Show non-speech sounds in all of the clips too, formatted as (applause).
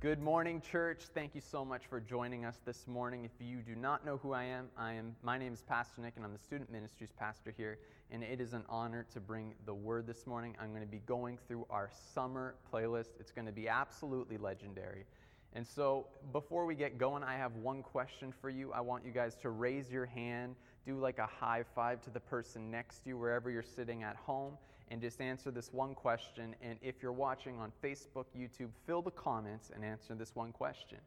Good morning, church. Thank you so much for joining us this morning. If you do not know who I am, I am my name is Pastor Nick and I'm the student ministries pastor here, and it is an honor to bring the word this morning. I'm going to be going through our summer playlist. It's going to be absolutely legendary. And so, before we get going, I have one question for you. I want you guys to raise your hand, do like a high five to the person next to you, wherever you're sitting at home, and just answer this one question. And if you're watching on Facebook, YouTube, fill the comments and answer this one question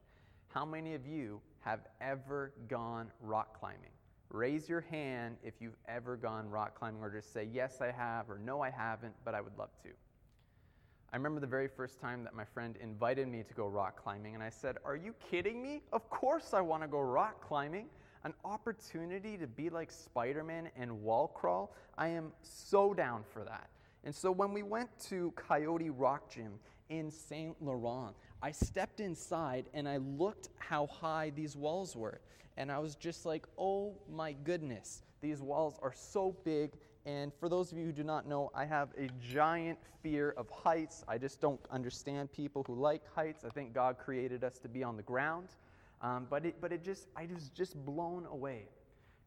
How many of you have ever gone rock climbing? Raise your hand if you've ever gone rock climbing, or just say, Yes, I have, or No, I haven't, but I would love to. I remember the very first time that my friend invited me to go rock climbing, and I said, Are you kidding me? Of course I want to go rock climbing. An opportunity to be like Spider Man and wall crawl. I am so down for that. And so when we went to Coyote Rock Gym in Saint Laurent, I stepped inside and I looked how high these walls were. And I was just like, oh my goodness, these walls are so big and for those of you who do not know, I have a giant fear of heights. I just don't understand people who like heights. I think God created us to be on the ground. Um, but it, but it just, I was just blown away.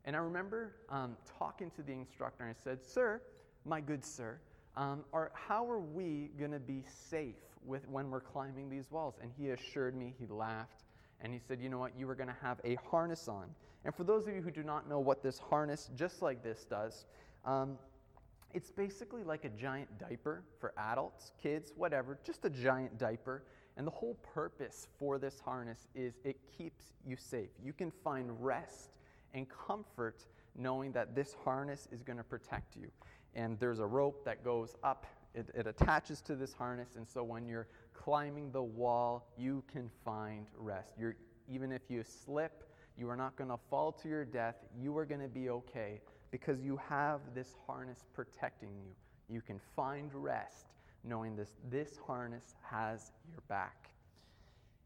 And I remember um, talking to the instructor, and I said, Sir, my good sir, um, are, how are we going to be safe with, when we're climbing these walls? And he assured me, he laughed, and he said, You know what? You are going to have a harness on. And for those of you who do not know what this harness, just like this, does, um, it's basically like a giant diaper for adults, kids, whatever, just a giant diaper. And the whole purpose for this harness is it keeps you safe. You can find rest and comfort knowing that this harness is going to protect you. And there's a rope that goes up, it, it attaches to this harness. And so when you're climbing the wall, you can find rest. You're, even if you slip, you are not going to fall to your death. You are going to be okay because you have this harness protecting you. You can find rest knowing this. This harness has your back.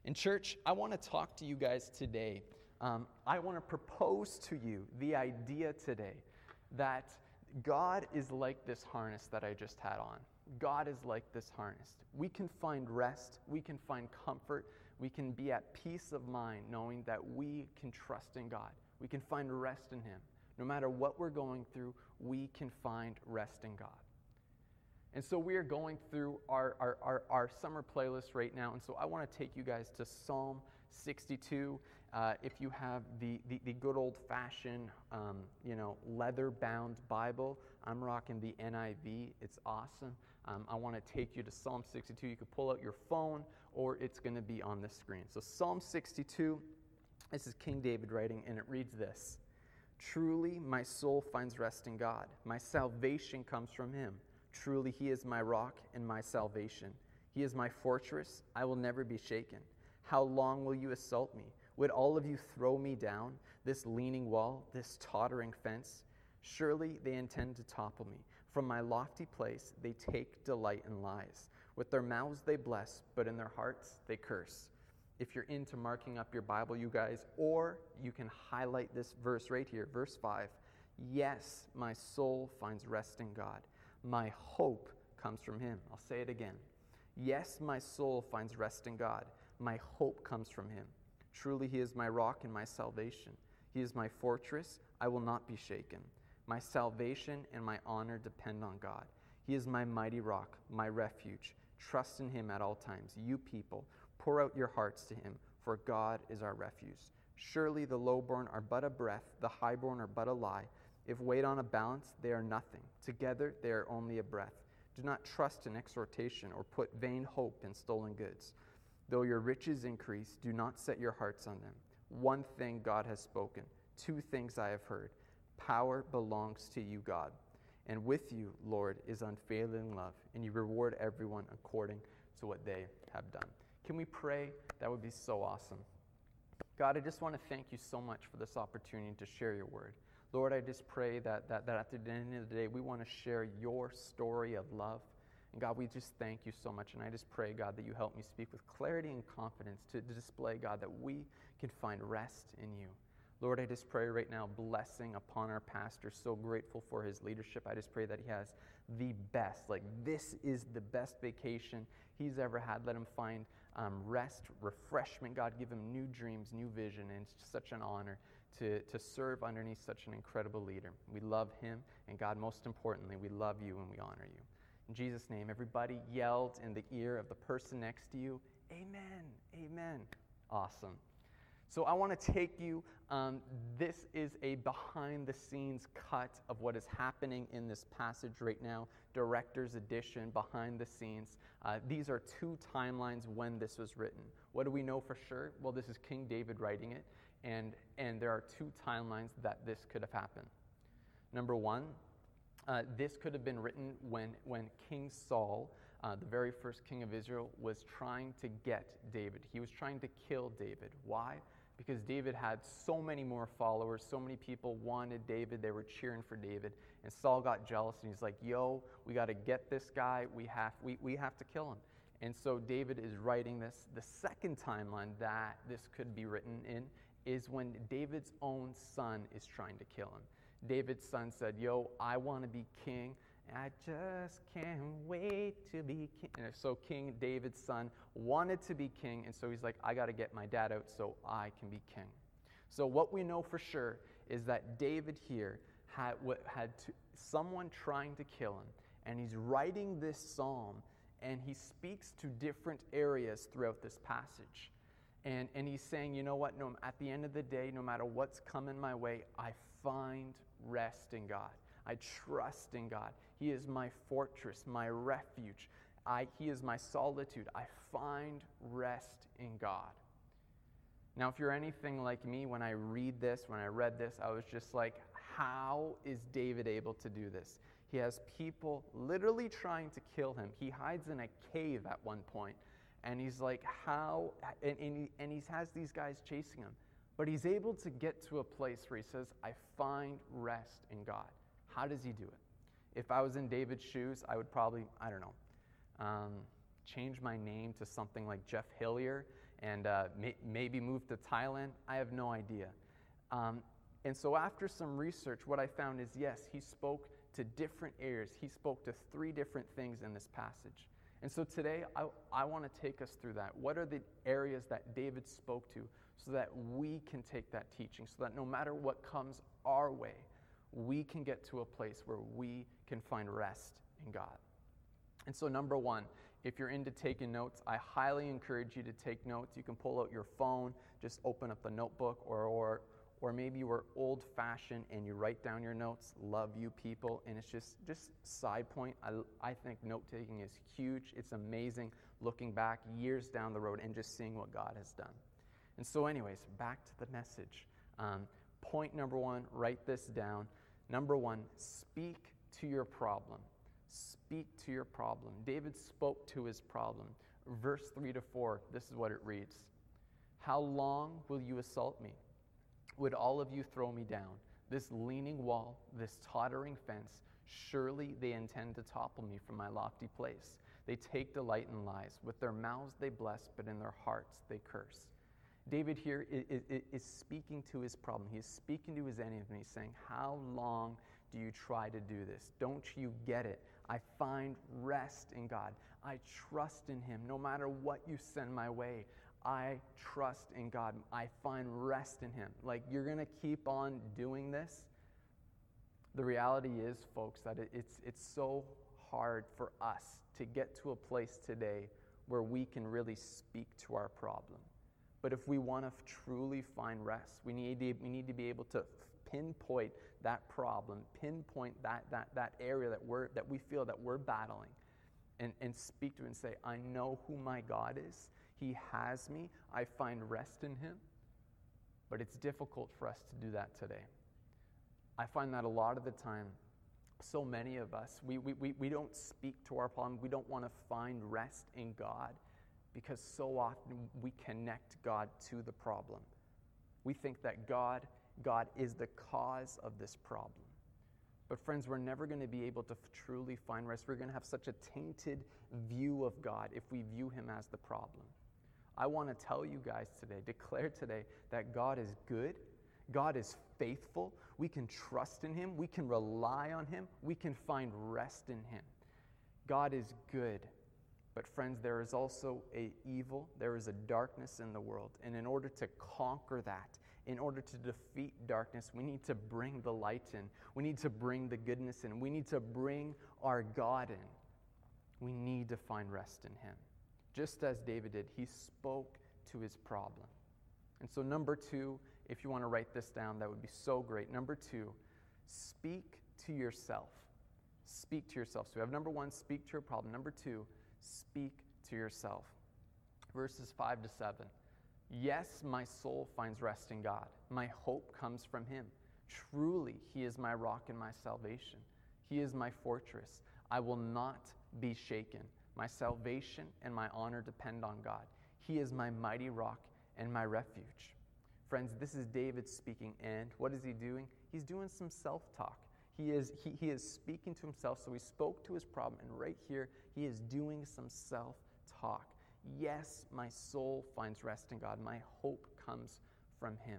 In church, I want to talk to you guys today. Um, I want to propose to you the idea today that God is like this harness that I just had on. God is like this harness. We can find rest, we can find comfort, we can be at peace of mind knowing that we can trust in God. We can find rest in Him. No matter what we're going through, we can find rest in God. And so we are going through our, our, our, our summer playlist right now. And so I want to take you guys to Psalm 62. Uh, if you have the, the, the good old fashioned, um, you know, leather bound Bible, I'm rocking the NIV. It's awesome. Um, I want to take you to Psalm 62. You can pull out your phone or it's going to be on the screen. So, Psalm 62, this is King David writing, and it reads this Truly, my soul finds rest in God. My salvation comes from him. Truly, he is my rock and my salvation. He is my fortress. I will never be shaken. How long will you assault me? Would all of you throw me down, this leaning wall, this tottering fence? Surely they intend to topple me. From my lofty place, they take delight in lies. With their mouths they bless, but in their hearts they curse if you're into marking up your Bible, you guys, or you can highlight this verse right here, verse 5. Yes, my soul finds rest in God. My hope comes from Him. I'll say it again. Yes, my soul finds rest in God. My hope comes from Him. Truly, He is my rock and my salvation. He is my fortress. I will not be shaken. My salvation and my honor depend on God. He is my mighty rock, my refuge. Trust in Him at all times. You people, Pour out your hearts to him, for God is our refuge. Surely the lowborn are but a breath, the highborn are but a lie. If weighed on a balance, they are nothing. Together they are only a breath. Do not trust in exhortation or put vain hope in stolen goods. Though your riches increase, do not set your hearts on them. One thing God has spoken, two things I have heard. Power belongs to you, God. And with you, Lord, is unfailing love, and you reward everyone according to what they have done. Can we pray? That would be so awesome. God, I just want to thank you so much for this opportunity to share your word. Lord, I just pray that, that, that at the end of the day, we want to share your story of love. And God, we just thank you so much. And I just pray, God, that you help me speak with clarity and confidence to, to display, God, that we can find rest in you. Lord, I just pray right now blessing upon our pastor. So grateful for his leadership. I just pray that he has the best. Like, this is the best vacation he's ever had. Let him find um, rest, refreshment. God, give him new dreams, new vision, and it's such an honor to, to serve underneath such an incredible leader. We love him, and God, most importantly, we love you and we honor you. In Jesus' name, everybody yelled in the ear of the person next to you, Amen, Amen. Awesome. So I want to take you, um, this is a behind the scenes cut of what is happening in this passage right now, director's edition, behind the scenes. Uh, these are two timelines when this was written. What do we know for sure? Well, this is King David writing it, and, and there are two timelines that this could have happened. Number one, uh, this could have been written when, when King Saul, uh, the very first king of Israel, was trying to get David. He was trying to kill David. Why? Because David had so many more followers, so many people wanted David, they were cheering for David. And Saul got jealous and he's like, yo, we got to get this guy, we have, we, we have to kill him. And so David is writing this. The second timeline that this could be written in is when David's own son is trying to kill him. David's son said, Yo, I want to be king. I just can't wait to be king. And so King David's son wanted to be king, and so he's like, I got to get my dad out so I can be king. So what we know for sure is that David here had, had to, someone trying to kill him, and he's writing this psalm, and he speaks to different areas throughout this passage. And, and he's saying, you know what? No, at the end of the day, no matter what's coming my way, I find rest in God. I trust in God. He is my fortress, my refuge. I, he is my solitude. I find rest in God. Now, if you're anything like me, when I read this, when I read this, I was just like, how is David able to do this? He has people literally trying to kill him. He hides in a cave at one point, and he's like, how? And, and, he, and he has these guys chasing him. But he's able to get to a place where he says, I find rest in God. How does he do it? If I was in David's shoes, I would probably, I don't know, um, change my name to something like Jeff Hillier and uh, may, maybe move to Thailand. I have no idea. Um, and so, after some research, what I found is yes, he spoke to different areas. He spoke to three different things in this passage. And so today, I, I want to take us through that. What are the areas that David spoke to so that we can take that teaching, so that no matter what comes our way, we can get to a place where we can find rest in God. And so, number one, if you're into taking notes, I highly encourage you to take notes. You can pull out your phone, just open up the notebook, or, or, or maybe you are old fashioned and you write down your notes. Love you people. And it's just, just side point. I, I think note taking is huge. It's amazing looking back years down the road and just seeing what God has done. And so, anyways, back to the message. Um, point number one, write this down. Number one, speak to your problem. Speak to your problem. David spoke to his problem. Verse 3 to 4, this is what it reads How long will you assault me? Would all of you throw me down? This leaning wall, this tottering fence, surely they intend to topple me from my lofty place. They take delight in lies. With their mouths they bless, but in their hearts they curse. David here is, speaking to his problem. He's speaking to his enemy, saying, How long do you try to do this? Don't you get it? I find rest in God. I trust in Him. No matter what you send my way, I trust in God. I find rest in Him. Like, you're going to keep on doing this. The reality is, folks, that it's, it's so hard for us to get to a place today where we can really speak to our problem. But if we want to truly find rest, we need to, we need to be able to pinpoint that problem, pinpoint that, that, that area that, we're, that we feel that we're battling, and, and speak to and say, I know who my God is. He has me. I find rest in Him. But it's difficult for us to do that today. I find that a lot of the time, so many of us, we, we, we, we don't speak to our problem. We don't want to find rest in God because so often we connect God to the problem. We think that God God is the cause of this problem. But, friends, we're never going to be able to truly find rest. We're going to have such a tainted view of God if we view Him as the problem. I want to tell you guys today, declare today, that God is good, God is faithful. We can trust in Him, we can rely on Him, we can find rest in Him. God is good, But, friends, there is also a evil, there is a darkness in the world. And in order to conquer that, in order to defeat darkness, we need to bring the light in. We need to bring the goodness in. We need to bring our God in. We need to find rest in Him. Just as David did, he spoke to his problem. And so, number two, if you want to write this down, that would be so great. Number two, speak to yourself. Speak to yourself. So we have number one, speak to your problem. Number two, speak to yourself. Verses 5 to 7. Yes, my soul finds rest in God. My hope comes from Him. Truly, He is my rock and my salvation. He is my fortress. I will not be shaken. My salvation and my honor depend on God. He is my mighty rock and my refuge. Friends, this is David speaking, and what is he doing? He's doing some self talk. He is, he, he is speaking to himself, so he spoke to his problem, and right here, he is doing some self talk. Yes, my soul finds rest in God. My hope comes from him.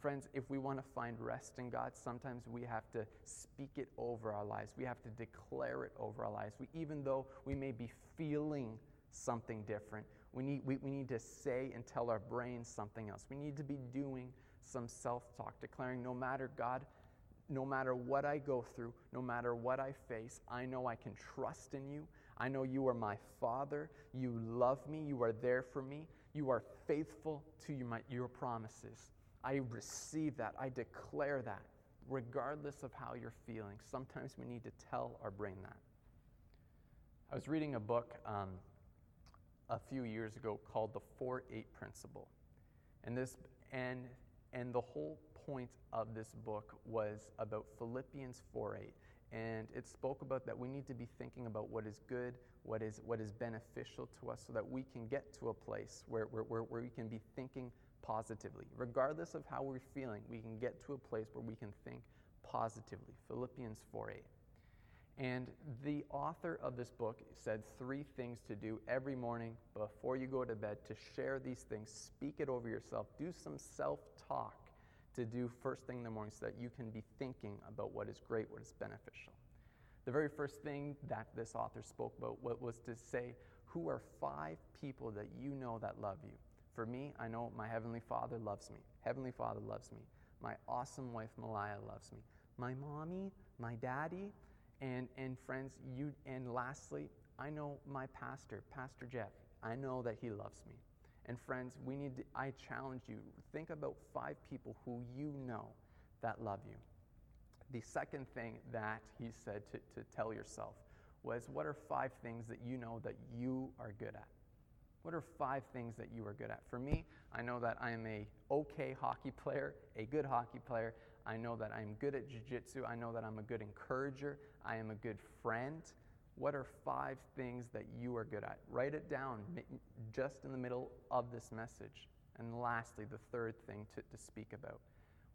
Friends, if we want to find rest in God, sometimes we have to speak it over our lives. We have to declare it over our lives. We, even though we may be feeling something different, we need, we, we need to say and tell our brains something else. We need to be doing some self talk, declaring no matter God, no matter what I go through, no matter what I face, I know I can trust in you. I know you are my Father. You love me. You are there for me. You are faithful to you, my, your promises. I receive that. I declare that, regardless of how you're feeling. Sometimes we need to tell our brain that. I was reading a book um, a few years ago called the 4 8 Principle. And, this, and, and the whole point of this book was about Philippians 4 8. And it spoke about that we need to be thinking about what is good, what is, what is beneficial to us, so that we can get to a place where, where, where, where we can be thinking positively. Regardless of how we're feeling, we can get to a place where we can think positively. Philippians 4 8. And the author of this book said three things to do every morning before you go to bed to share these things, speak it over yourself, do some self talk to do first thing in the morning so that you can be thinking about what is great, what is beneficial. The very first thing that this author spoke about was to say, Who are five people that you know that love you? For me, I know my Heavenly Father loves me. Heavenly Father loves me. My awesome wife, Malaya, loves me. My mommy, my daddy, and, and friends, you, and lastly, I know my pastor, Pastor Jeff. I know that he loves me. And friends, we need to, I challenge you, think about five people who you know that love you. The second thing that he said to, to tell yourself was, What are five things that you know that you are good at? What are five things that you are good at? For me, I know that I am a okay hockey (laughs) player, a good hockey player. I know that I'm good at jiu-jitsu. I know that I'm a good encourager. I am a good friend. What are five things that you are good at? Write it down just in the middle of this message. And lastly, the third thing to, to speak about.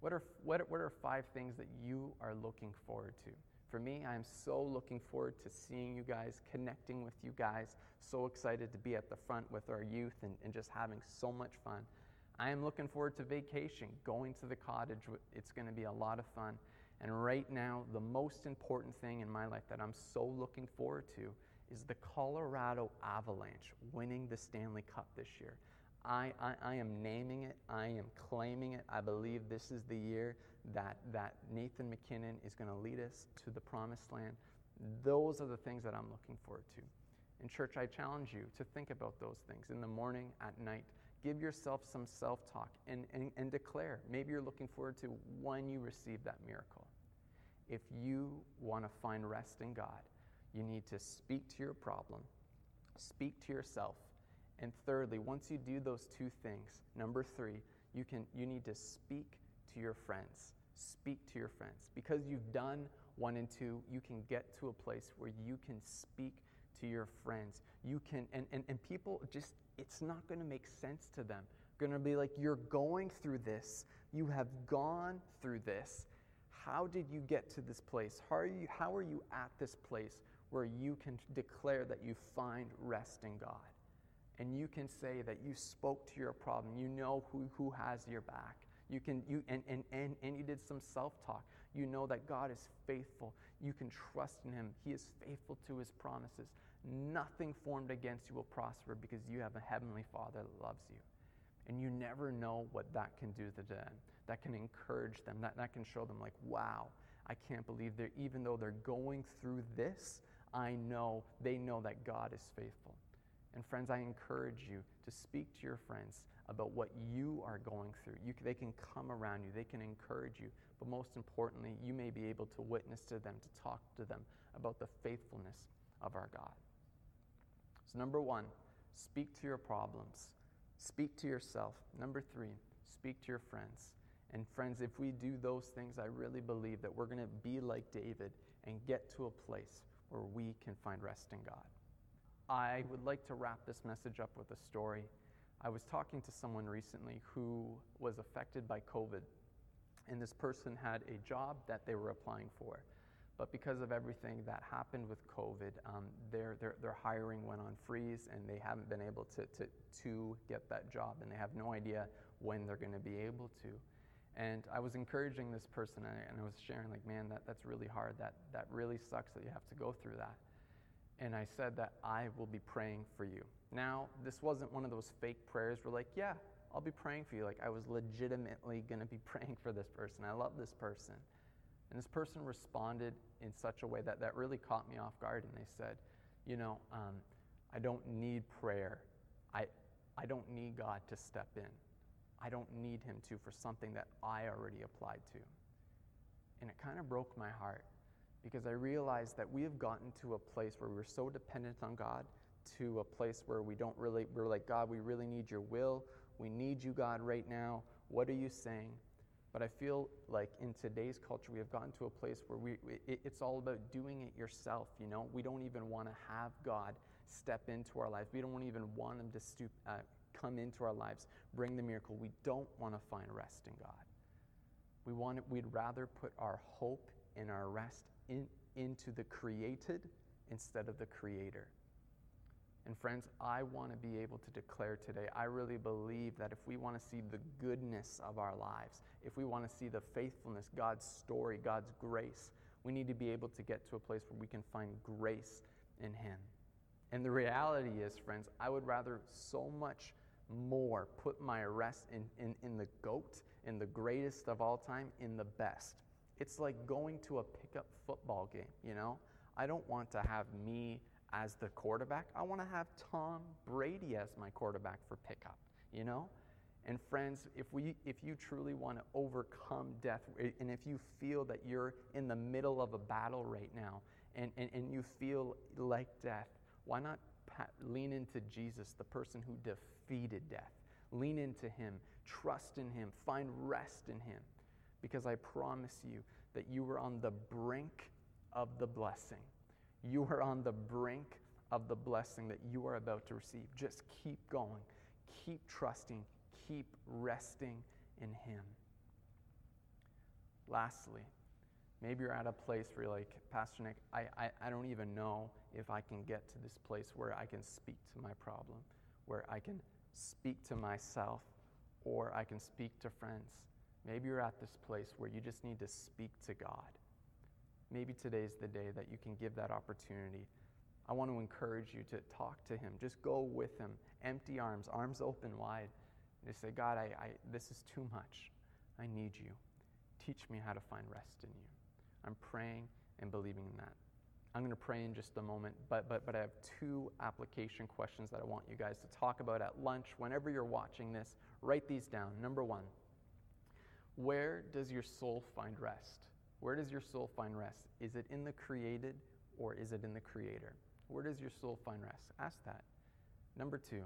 What are, what, what are five things that you are looking forward to? For me, I'm so looking forward to seeing you guys, connecting with you guys. So excited to be at the front with our youth and, and just having so much fun. I am looking forward to vacation, going to the cottage. It's going to be a lot of fun. And right now, the most important thing in my life that I'm so looking forward to is the Colorado Avalanche winning the Stanley Cup this year. I, I, I, am naming it, I am claiming it. I believe this is the year that, that Nathan MacKinnon is going to lead us to the promised land. Those are the things that I'm looking forward to. In church, I challenge you to think about those things in the morning, at night. Give yourself some self talk and, and, and declare. Maybe you're looking forward to when you receive that miracle. If you want to find rest in God, you need to speak to your problem, speak to yourself, and thirdly, once you do those two things, number three, you, can, you need to speak to your friends. Speak to your friends. Because you've done one and two, you can get to a place where you can speak to your friends. You can, and, and, and people just, it's not going to make sense to them. Going to be like, you're going through this. You have gone through this. How did you get to this place? How are you, how are you at this place where you can declare that you find rest in God? And you can say that you spoke to your problem. You know who, who has your back. You can, you, and, and, and, and you did some self talk. You know that God is faithful. You can trust in Him. He is faithful to His promises. Nothing formed against you will prosper because you have a heavenly Father that loves you. And you never know what that can do to them. That can encourage them. That, that can show them, like, wow, I can't believe they're, even though they're going through this, I know, they know that God is faithful. And friends, I encourage you to speak to your friends about what you are going through. You, they can come around you, they can encourage you, but most importantly, you may be able to witness to them, to talk to them about the faithfulness of our God. So, number one, speak to your problems, speak to yourself. Number three, speak to your friends. And, friends, if we do those things, I really believe that we're going to be like David and get to a place where we can find rest in God. I would like to wrap this message up with a story. I was talking to someone recently who was affected by COVID, and this person had a job that they were applying for. But because of everything that happened with COVID, um, their, their, their hiring went on freeze and they haven't been able to, to, to get that job, and they have no idea when they're going to be able to. And I was encouraging this person, and I was sharing, like, man, that, that's really hard. That, that really sucks that you have to go through that. And I said that I will be praying for you. Now, this wasn't one of those fake prayers where, like, yeah, I'll be praying for you. Like, I was legitimately (laughs) going to be praying for this person. I love this person. And this person responded in such a way that, that really caught me off guard. And they said, You know, um, I don't need prayer. I, I don't need God to step in. I don't need Him to for something that I already applied to. And it kind of broke my heart because I realized that we have gotten to a place where we're so dependent on God to a place where we don't really, we're like, God, we really need your will. We need you, God, right now. What are you saying? But I feel like in today's culture, we have gotten to a place where we, it, it's all about doing it yourself. You know, we don't even want to have God step into our lives. We don't even want Him to stoop, uh, come into our lives, bring the miracle. We don't want to find rest in God. We want it, we'd rather put our hope and our rest in, into the created instead of the creator. And friends, I want to be able to declare today, I really believe that if we want to see the goodness of our lives, if we want to see the faithfulness, God's story, God's grace, we need to be able to get to a place where we can find grace in Him. And the reality is, friends, I would rather so much more put my rest in, in, in the GOAT, in the greatest of all time, in the best. It's like going to a pickup football game, you know? I don't want to have me as the quarterback. I want to have Tom Brady as my quarterback for pickup, you know? And friends, if, we, if you truly want to overcome death, eh, and if you feel that you're in the middle of a battle right now, and, and, and you feel like death, why not lean into Jesus, the person who defeated death? Lean into him, trust in him, find rest in him. Because I promise you that you are on the brink of the blessing. You are on the brink of the blessing that you are about to receive. Just keep going, keep trusting, keep resting in Him. Lastly, maybe you're at a place where you're like, Pastor Nick, I, I, I don't even know if I can get to this place where I can speak to my problem, where I can speak to myself, or I can speak to friends. Maybe you're at this place where you just need to speak to God maybe today's the day that you can give that opportunity. I want to encourage you to talk to Him. Just go with Him, empty arms, arms open wide. And just say, God, I, I, this is too much. I need you. Teach me how to find rest in you. I'm praying and believing in that. I'm going to pray in just a moment, but, but, but I have two application questions that I want you guys to talk about at lunch. Whenever you're watching this, write these down. Number one, where does your soul find rest? Where does your soul find rest? Is it in the created or is it in the creator? Where does your soul find rest? Ask that. Number two,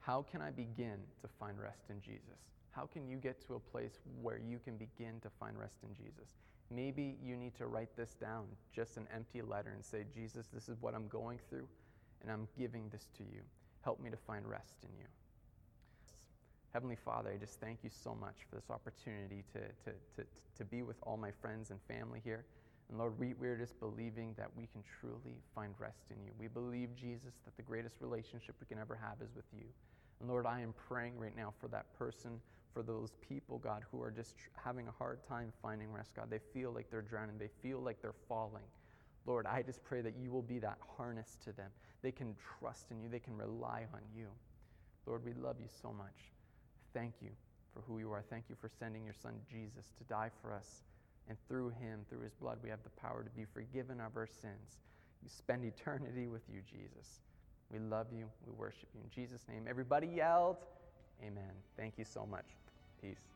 how can I begin to find rest in Jesus? How can you get to a place where you can begin to find rest in Jesus? Maybe you need to write this down, just an empty letter, and say, Jesus, this is what I'm going through, and I'm giving this to you. Help me to find rest in you. Heavenly Father, I just thank you so much for this opportunity to, to, to, to be with all my friends and family here. And Lord, we, we're just believing that we can truly find rest in you. We believe, Jesus, that the greatest relationship we can ever have is with you. And Lord, I am praying right now for that person, for those people, God, who are just tr- having a hard time finding rest, God. They feel like they're drowning, they feel like they're falling. Lord, I just pray that you will be that harness to them. They can trust in you, they can rely on you. Lord, we love you so much. Thank you for who you are. Thank you for sending your son Jesus to die for us. And through him, through his blood, we have the power to be forgiven of our sins. You spend eternity with you, Jesus. We love you. We worship you. In Jesus' name, everybody yelled, Amen. Thank you so much. Peace.